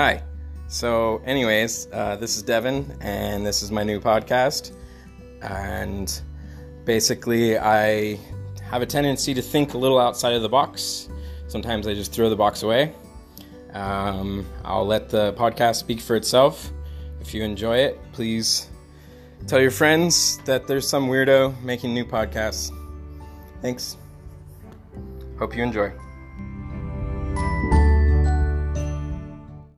Hi. So, anyways, uh, this is Devin, and this is my new podcast. And basically, I have a tendency to think a little outside of the box. Sometimes I just throw the box away. Um, I'll let the podcast speak for itself. If you enjoy it, please tell your friends that there's some weirdo making new podcasts. Thanks. Hope you enjoy.